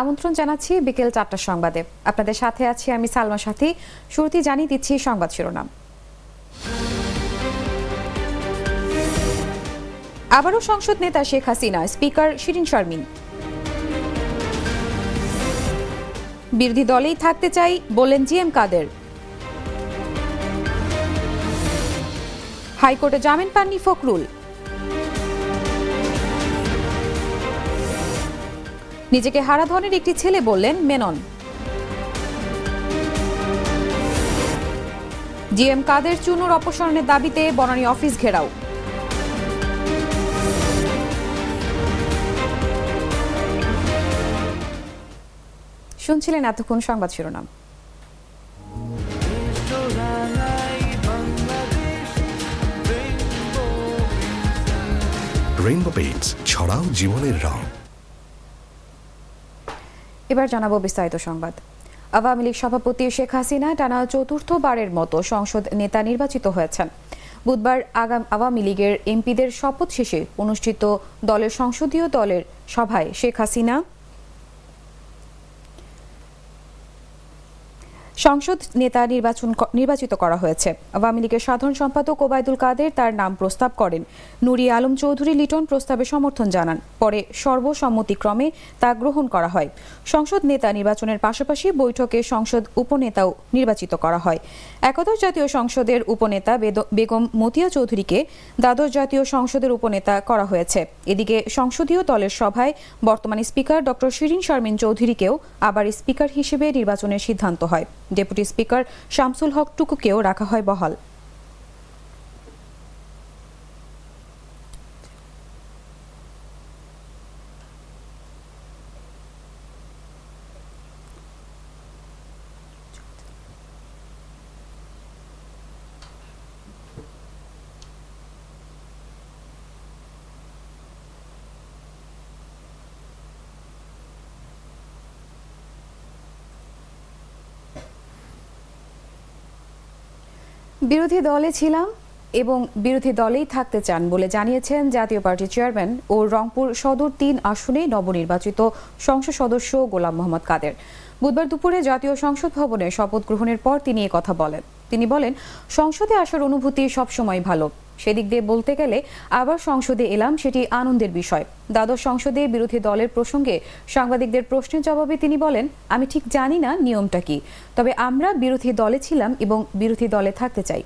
আমন্ত্রণ জানাচ্ছি বিকেল চারটার সংবাদে। আপনাদের সাথে আছি আমি সালমা সাথী। শুরুতেই জানিয়ে দিচ্ছি সংবাদ শিরোনাম। আবারও সংসদ নেতা শেখ হাসিনা, স্পিকার শিরিন শারমিন। বিরোধী দলেই থাকতে চাই বললেন জি এম কাদের। হাইকোর্টে জামিন পাননি ফখরুল। নিজেকে হারাধনের একটি ছেলে বললেন মেনন। জিএম কাদের চুনুর অপসারণের দাবিতে বনানী অফিস ঘেরাও। শুনছিলেন এতক্ষণ সংবাদ শিরোনাম। রেইনবো পেইন্টস ছড়াও জীবনের রং এবার জানাব বিস্তারিত সংবাদ। আওয়ামী লীগ সভাপতি শেখ হাসিনা টানা চতুর্থবারের মতো সংসদ নেতা নির্বাচিত হয়েছেন। বুধবার আগাম, আওয়ামী লীগের এমপিদের শপথ শেষে অনুষ্ঠিত দলের সংসদীয় দলের সভায় শেখ হাসিনা সংসদ নেতা নির্বাচন নির্বাচিত করা হয়েছে। আওয়ামী লীগের সাধারণ সম্পাদক ওবায়দুল কাদের তার নাম প্রস্তাব করেন। নুরি আলম চৌধুরী লিটন প্রস্তাবে সমর্থন জানান। পরে সর্বসম্মতিক্রমে তা গ্রহণ করা হয়। সংসদ নেতা নির্বাচনের পাশাপাশি বৈঠকে সংসদ উপনেতাও নির্বাচিত করা হয়। একাদশ জাতীয় সংসদের উপনেতা বেগম মতিয়া চৌধুরীকে দ্বাদশ জাতীয় সংসদের উপনেতা করা হয়েছে। এদিকে সংসদীয় দলের সভায় বর্তমান স্পিকার ড শিরিন শারমিন চৌধুরীকেও আবার স্পিকার হিসেবে নির্বাচনের সিদ্ধান্ত হয়। ডেপুটি স্পিকার শামসুল হক টুকুকেও রাখা হয় বহাল। বিরোধী দলে ছিলাম এবং বিরোধী দলেই থাকতে চান বলে জানিয়েছেন জাতীয় পার্টির চেয়ারম্যান ও রংপুর সদর তিন আসনে নবনির্বাচিত সংসদ সদস্য গোলাম মোহাম্মদ কাদের। বুধবার দুপুরে জাতীয় সংসদ ভবনে শপথ গ্রহণের পর তিনি কথা বলেন। তিনি বলেন, সংসদে আসার অনুভূতি সবসময় ভালো। সেদিক দিয়ে বলতে গেলে আবার সংসদে এলাম সেটি আনন্দের বিষয়। দ্বাদশ সংসদে বিরোধী দলের প্রসঙ্গে সাংবাদিকদের প্রশ্নের জবাবে তিনি বলেন, আমি ঠিক জানি না নিয়মটা কি, তবে আমরা বিরোধী দলে ছিলাম এবং বিরোধী দলে থাকতে চাই।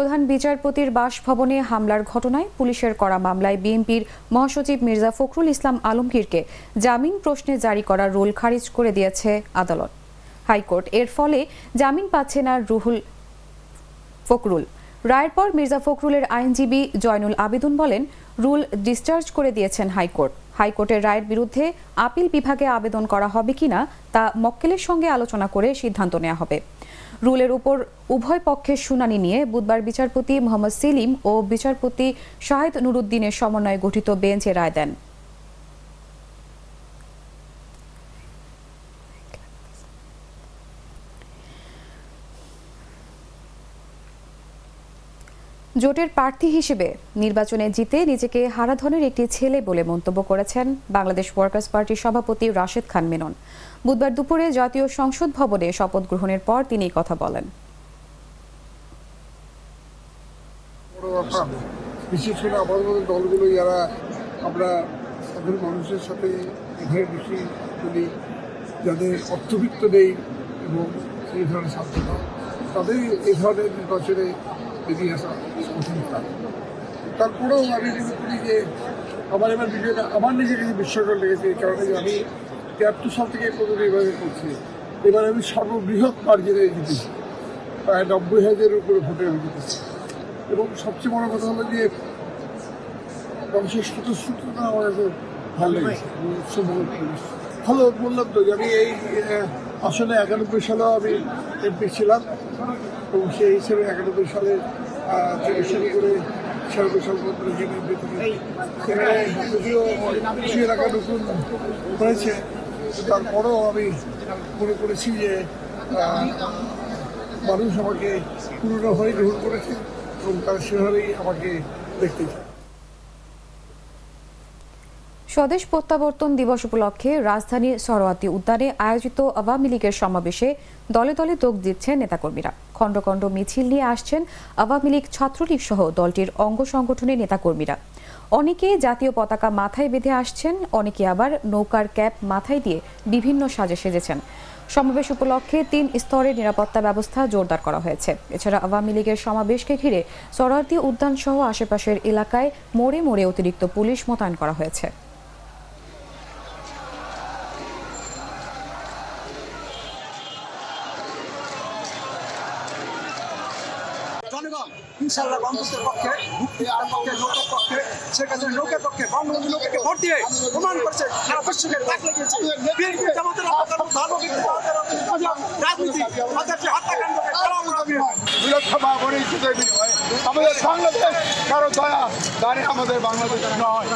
প্রধান বিচারপতির বাসভবনে হামলার ঘটনায় পুলিশের করা মামলায় বিএনপির মহাসচিব মির্জা ফখরুল ইসলাম আলমগীরকে জামিন প্রশ্নে জারি করা রুল খারিজ করে দিয়েছে আদালত। হাইকোর্ট, এর ফলে জামিন পাচ্ছে না রুহুল ফখরুল। রায়ের পর মির্জা ফখরুলের আইনজীবী জয়নুল আবেদন বলেন, রুল ডিসচার্জ করে দিয়েছেন হাইকোর্ট। হাইকোর্টের রায়ের বিরুদ্ধে আপিল বিভাগে আবেদন করা হবে কিনা তা মক্কেলের সঙ্গে আলোচনা করে সিদ্ধান্ত নেওয়া হবে। রুলের উপর উভয় পক্ষের শুনানি নিয়ে বুধবার বিচারপতি মোহাম্মদ সেলিম ও বিচারপতি শাহেদ নুরুদ্দিনের সমন্বয়ে গঠিত বেঞ্চে রায় দেন। জোটের প্রার্থী হিসেবে নির্বাচনে জিতে নিজেকে হারাধনের একটি ছেলে বলে মন্তব্য করেছেন বাংলাদেশ ওয়ার্কার্স পার্টির সভাপতি রাশেদ খান মেনন। বুধবার দুপুরে জাতীয় সংসদ ভবনে শপথ গ্রহণের পর তিনি কথা বলেন। বিশেষ করে দলগুলো যারা আমরা সাধারণ মানুষের সাথে এখানে বেশি চলি যাদের অর্থবিত্ত নেই এবং এই ধরনের স্বাস্থ্য তাদের এই ধরনের নির্বাচনে এগিয়ে আসা কঠিন তারপরেও আমি মনে করি যে আমার এবার বিষয়টা আমার নিজের কাছে বিস্ময়কর লেগেছে এই কারণে যে আমি তিয়াত্তর সাল থেকে কোনো নির্বাচন করছি। এবার আমি সর্ববৃহৎ মার্জিনে জিতেছি। প্রায় নব্বই হাজারের উপরে ভোটে আমি জিতেছি। এবং সবচেয়ে বড় কথা হলো যে মানুষের স্বতঃস্ফূর্ততা আমার কাছে ভালো লেগেছে। ভালো বললাম তো যে আমি এই আসলে একানব্বই সালেও আমি এমপি ছিলাম। এবং সেই হিসেবে একানব্বই সালে থেকে শুরু করে সেখানে যদিও কিছু এলাকা নতুন হয়েছে তারপরেও আমি মনে করেছি যে মানুষ আমাকে পুরনো হয়ে গ্রহণ করেছে এবং তারা সেভাবেই আমাকে দেখতেই চাই স্বদেশ প্রত্যাবর্তন দিবস উপলক্ষে রাজধানীর সরোয়াতি উদ্যানে আয়োজিত আওয়ামী লীগের সমাবেশে দলে দলে যোগ দিচ্ছেন নেতাকর্মীরা। খণ্ড খণ্ড মিছিল নিয়ে আসছেন আওয়ামী লীগ ছাত্রলীগ সহ দলটির অঙ্গ সংগঠনের নেতাকর্মীরা। অনেকে জাতীয় পতাকা মাথায় বেঁধে আসছেন, অনেকে আবার নৌকার ক্যাপ মাথায় দিয়ে বিভিন্ন সাজে সেজেছেন। সমাবেশ উপলক্ষে তিন স্তরের নিরাপত্তা ব্যবস্থা জোরদার করা হয়েছে। এছাড়া আওয়ামী লীগের সমাবেশকে ঘিরে সরারদি উদ্যান সহ আশেপাশের এলাকায় মোড়ে মোড়ে অতিরিক্ত পুলিশ মোতায়েন করা হয়েছে জনগণ ইনশাল্লাহ গণতন্ত্রের পক্ষে মুক্তির পক্ষে নৌকার পক্ষে শেখ হাসিনা নৌকার পক্ষে বঙ্গবন্ধু নৌকাকে ভোট দিয়ে প্রমাণ করছে লেগেছে বিএনপি জামাতের রাজনীতি হত্যাকাণ্ডকে অপরাধ হয় বিনিময়ে আমাদের বাংলাদেশ কারও দয়া দাঁড়িয়ে আমাদের বাংলাদেশ নয়।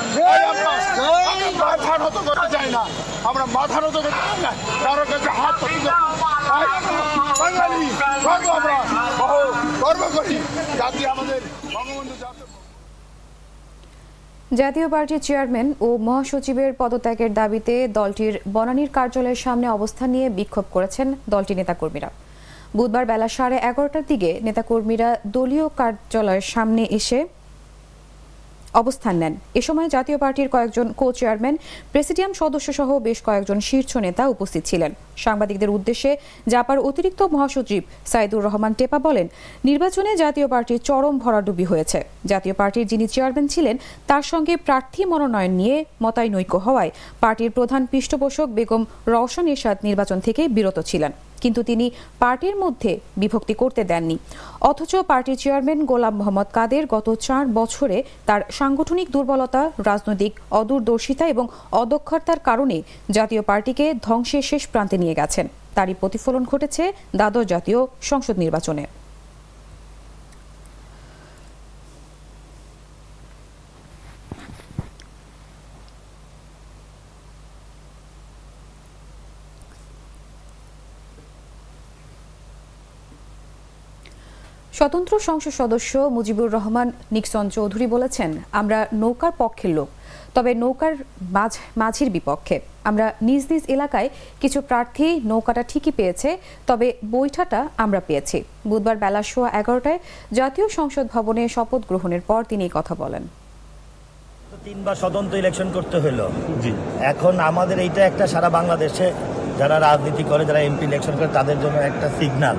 মাথা নত করতে চাই না। আমরা মাথা নত করতে চাই না। কারও কাছে হাত জাতীয় জাতীয় পার্টির চেয়ারম্যান ও মহাসচিবের পদত্যাগের দাবিতে দলটির বনানীর কার্যালয়ের সামনে অবস্থান নিয়ে বিক্ষোভ করেছেন দলটির নেতাকর্মীরা। বুধবার বেলা সাড়ে এগারোটার দিকে নেতাকর্মীরা দলীয় কার্যালয়ের সামনে এসে অবস্থান নেন। এ সময় জাতীয় পার্টির কয়েকজন কো চেয়ারম্যান প্রেসিডিয়াম সদস্য সহ বেশ কয়েকজন শীর্ষ নেতা উপস্থিত ছিলেন। সাংবাদিকদের উদ্দেশ্যে জাপার অতিরিক্ত মহাসচিব সাইদুর রহমান টেপা বলেন, নির্বাচনে জাতীয় পার্টির চরম ভরাডুবি হয়েছে। জাতীয় পার্টির যিনি চেয়ারম্যান ছিলেন, তার সঙ্গে প্রার্থী মনোনয়ন নিয়ে মতানৈক্য হওয়ায় পার্টির প্রধান পৃষ্ঠপোষক বেগম রওশন এরশাদ নির্বাচন থেকে বিরত ছিলেন। কিন্তু তিনি পার্টির মধ্যে বিভক্তি করতে দেননি। অথচ পার্টির চেয়ারম্যান গোলাম মোহাম্মদ কাদের গত চার বছরে তার সাংগঠনিক দুর্বলতা, রাজনৈতিক অদূরদর্শিতা এবং অদক্ষতার কারণে জাতীয় পার্টিকে ধ্বংসের শেষ প্রান্তে নিয়ে গেছেন। তারই প্রতিফলন ঘটেছে দ্বাদশ জাতীয় সংসদ নির্বাচনে। স্বতন্ত্র সংসদ সদস্য মুজিবুর রহমান নিক্সন চৌধুরী বলেছেন আমরা নৌকার পক্ষের লোক তবে নৌকার মাঝ মাঝির বিপক্ষে। আমরা নিজ নিজ এলাকায় কিছু প্রার্থী নৌকাটা ঠিকই পেয়েছে তবে বৈঠাটা আমরা পেয়েছি। বুধবার বেলা সোয়া এগারোটায় জাতীয় সংসদ ভবনে শপথ গ্রহণের পর তিনি কথা বলেন। তো তিনবার স্বতন্ত্র ইলেকশন করতে হলো। এখন আমাদের এইটা একটা সারা বাংলাদেশে যারা রাজনীতি করে যারা এমপি ইলেকশন করে তাদের জন্য একটা সিগন্যাল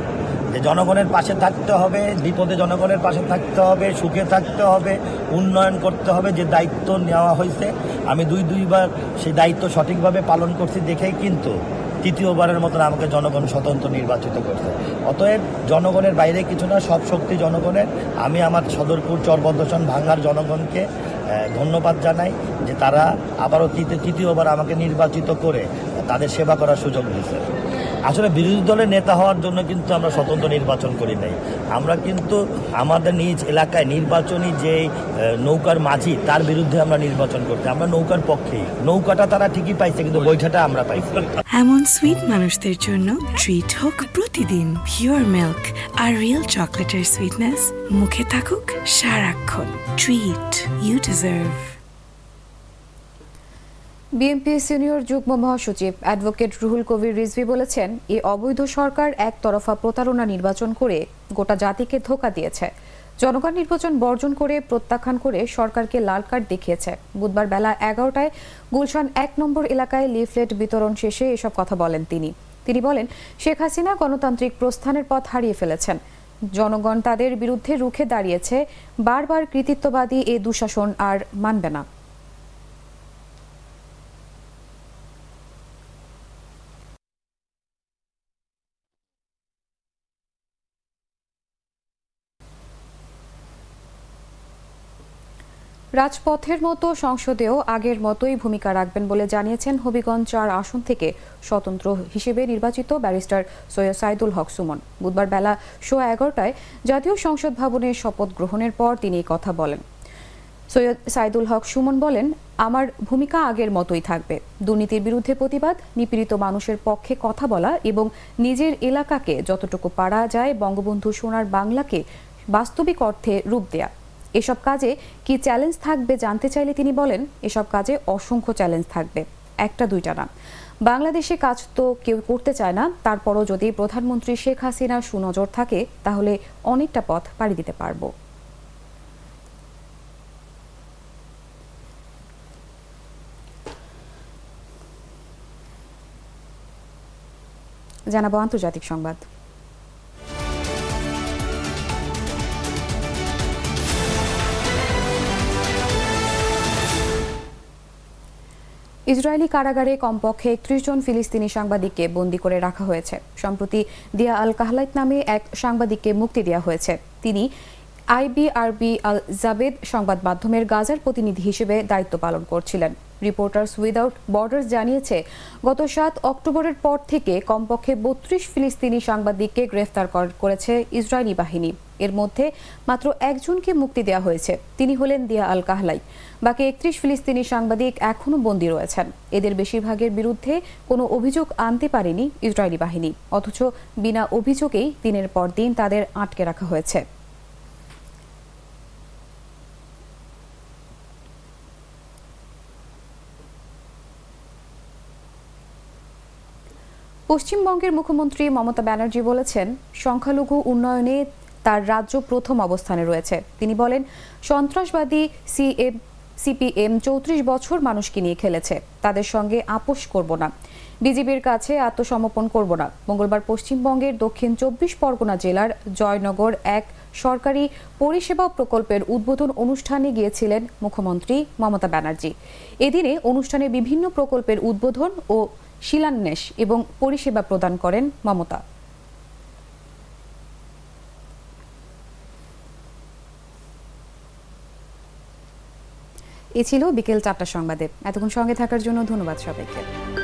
যে জনগণের পাশে থাকতে হবে, বিপদে জনগণের পাশে থাকতে হবে, সুখে থাকতে হবে, উন্নয়ন করতে হবে, যে দায়িত্ব নেওয়া হয়েছে। আমি দুই দুইবার সেই দায়িত্ব সঠিকভাবে পালন করছি দেখেই কিন্তু তৃতীয়বারের মতন আমাকে জনগণ স্বতন্ত্র নির্বাচিত করছে। অতএব জনগণের বাইরে কিছু না, সব শক্তি জনগণের। আমি আমার সদরপুর চরবদ্দশন ভাঙ্গার জনগণকে ধন্যবাদ জানাই যে তারা আবারও তৃতীয়, তৃতীয়বার আমাকে নির্বাচিত করে তাদের সেবা করার সুযোগ দিয়েছে। আসলে বিরোধী দলের নেতা হওয়ার জন্য কিন্তু আমরা স্বতন্ত্র নির্বাচন করি নাই। আমরা কিন্তু আমাদের নিজ এলাকায় নির্বাচনী যে নৌকার মাঝি, তার বিরুদ্ধে আমরা নির্বাচন করতে আমরা নৌকার পক্ষেই। নৌকাটা তারা ঠিকই পাইছে, কিন্তু বৈঠাটা আমরা পাইছি। এমন সুইট মানুষদের জন্য ট্রিট হোক প্রতিদিন। পিওর মিল্ক আর রিয়েল চকলেটের সুইটনেস মুখে থাকুক সারাক্ষণ। Treat you deserve BNP senior যুগ্ম মহাসচিব অ্যাডভোকেট রুহুল কবির রিজভি বলেছেন এই অবৈধ সরকার একতরফা প্রতারণা নির্বাচন করে গোটা জাতিকে ধোকা দিয়েছে। জনগণ নির্বাচন বর্জন করে প্রত্যাখ্যান করে সরকারকে লাল কার্ড দেখিয়েছে। বুধবার বেলা এগারোটায় গুলশান এক নম্বর এলাকায় লিফলেট বিতরণ শেষে এসব কথা বলেন তিনি। তিনি বলেন, শেখ হাসিনা গণতান্ত্রিক প্রস্থানের পথ হারিয়ে ফেলেছেন। জনগণ তাদের বিরুদ্ধে রুখে দাঁড়িয়েছে। বারবার কৃতিত্ববাদী এ দুঃশাসন আর মানবে না। রাজপথের মতো সংসদেও আগের মতোই ভূমিকা রাখবেন বলে জানিয়েছেন হবিগঞ্জ চার আসন থেকে স্বতন্ত্র হিসেবে নির্বাচিত ব্যারিস্টার সৈয়দ সাইদুল হক সুমন। বুধবার বেলা সোয়া এগারোটায় জাতীয় সংসদ ভবনে শপথ গ্রহণের পর তিনি কথা বলেন। সৈয়দ সাইদুল হক সুমন বলেন, আমার ভূমিকা আগের মতোই থাকবে। দুর্নীতির বিরুদ্ধে প্রতিবাদ, নিপীড়িত মানুষের পক্ষে কথা বলা এবং নিজের এলাকাকে যতটুকু পারা যায় বঙ্গবন্ধু সোনার বাংলাকে বাস্তবিক অর্থে রূপ দেয়া। এসব কাজে কি চ্যালেঞ্জ থাকবে জানতে চাইলে তিনি বলেন, এসব কাজে অসংখ্য চ্যালেঞ্জ থাকবে। একটা, দুইটা না। বাংলাদেশে কাজ তো কেউ করতে চায় না, তারপরও যদি প্রধানমন্ত্রী শেখ হাসিনার সুনজর থাকে, তাহলে অনেকটা পথ পাড়ি দিতে পারব। জানাব আন্তর্জাতিক সংবাদ। ইসরায়েলি কারাগারে কমপক্ষে একত্রিশ জন ফিলিস্তিনি সাংবাদিককে বন্দী করে রাখা হয়েছে। সম্প্রতি দিয়া আল কাহলাইত নামে এক সাংবাদিককে মুক্তি দেওয়া হয়েছে। তিনি আইবিআরবি আল জাবেদ সংবাদ মাধ্যমের গাজার প্রতিনিধি হিসেবে দায়িত্ব পালন করছিলেন। রিপোর্টার্স উইদাউট বর্ডার্স জানিয়েছে, গত সাত অক্টোবরের পর থেকে কমপক্ষে বত্রিশ ফিলিস্তিনি সাংবাদিককে গ্রেফতার করেছে ইসরায়েলি বাহিনী। এর মধ্যে মাত্র একজনকে মুক্তি দেওয়া হয়েছে, তিনি হলেন দিয়া আল কাহলাই বাকি একত্রিশ ফিলিস্তিনি সাংবাদিক এখনও বন্দী রয়েছেন। এদের বেশিরভাগের বিরুদ্ধে কোনো অভিযোগ আনতে পারেনি ইসরায়েলি বাহিনী, অথচ বিনা অভিযোগেই দিনের পর দিন তাদের আটকে রাখা হয়েছে। পশ্চিমবঙ্গের মুখ্যমন্ত্রী মমতা ব্যানার্জি বলেছেন, সংখ্যালঘু উন্নয়নে তার রাজ্য প্রথম অবস্থানে রয়েছে। তিনি বলেন, সন্ত্রাসবাদী সিএম, সিপিএম চৌত্রিশ বছর মানুষকে নিয়ে খেলেছে। তাদের সঙ্গে আপোষ করব না। বিজেপির কাছে আত্মসমর্পণ করব না। মঙ্গলবার পশ্চিমবঙ্গের দক্ষিণ চব্বিশ পরগনা জেলার জয়নগর এক সরকারি পরিষেবা প্রকল্পের উদ্বোধন অনুষ্ঠানে গিয়েছিলেন মুখ্যমন্ত্রী মমতা ব্যানার্জি। এদিনে অনুষ্ঠানে বিভিন্ন প্রকল্পের উদ্বোধন ও শিলান্যাস এবং পরিষেবা প্রদান করেন মমতা। এ ছিল বিকেল চারটা সংবাদে। এতক্ষণ সঙ্গে থাকার জন্য ধন্যবাদ সবাইকে।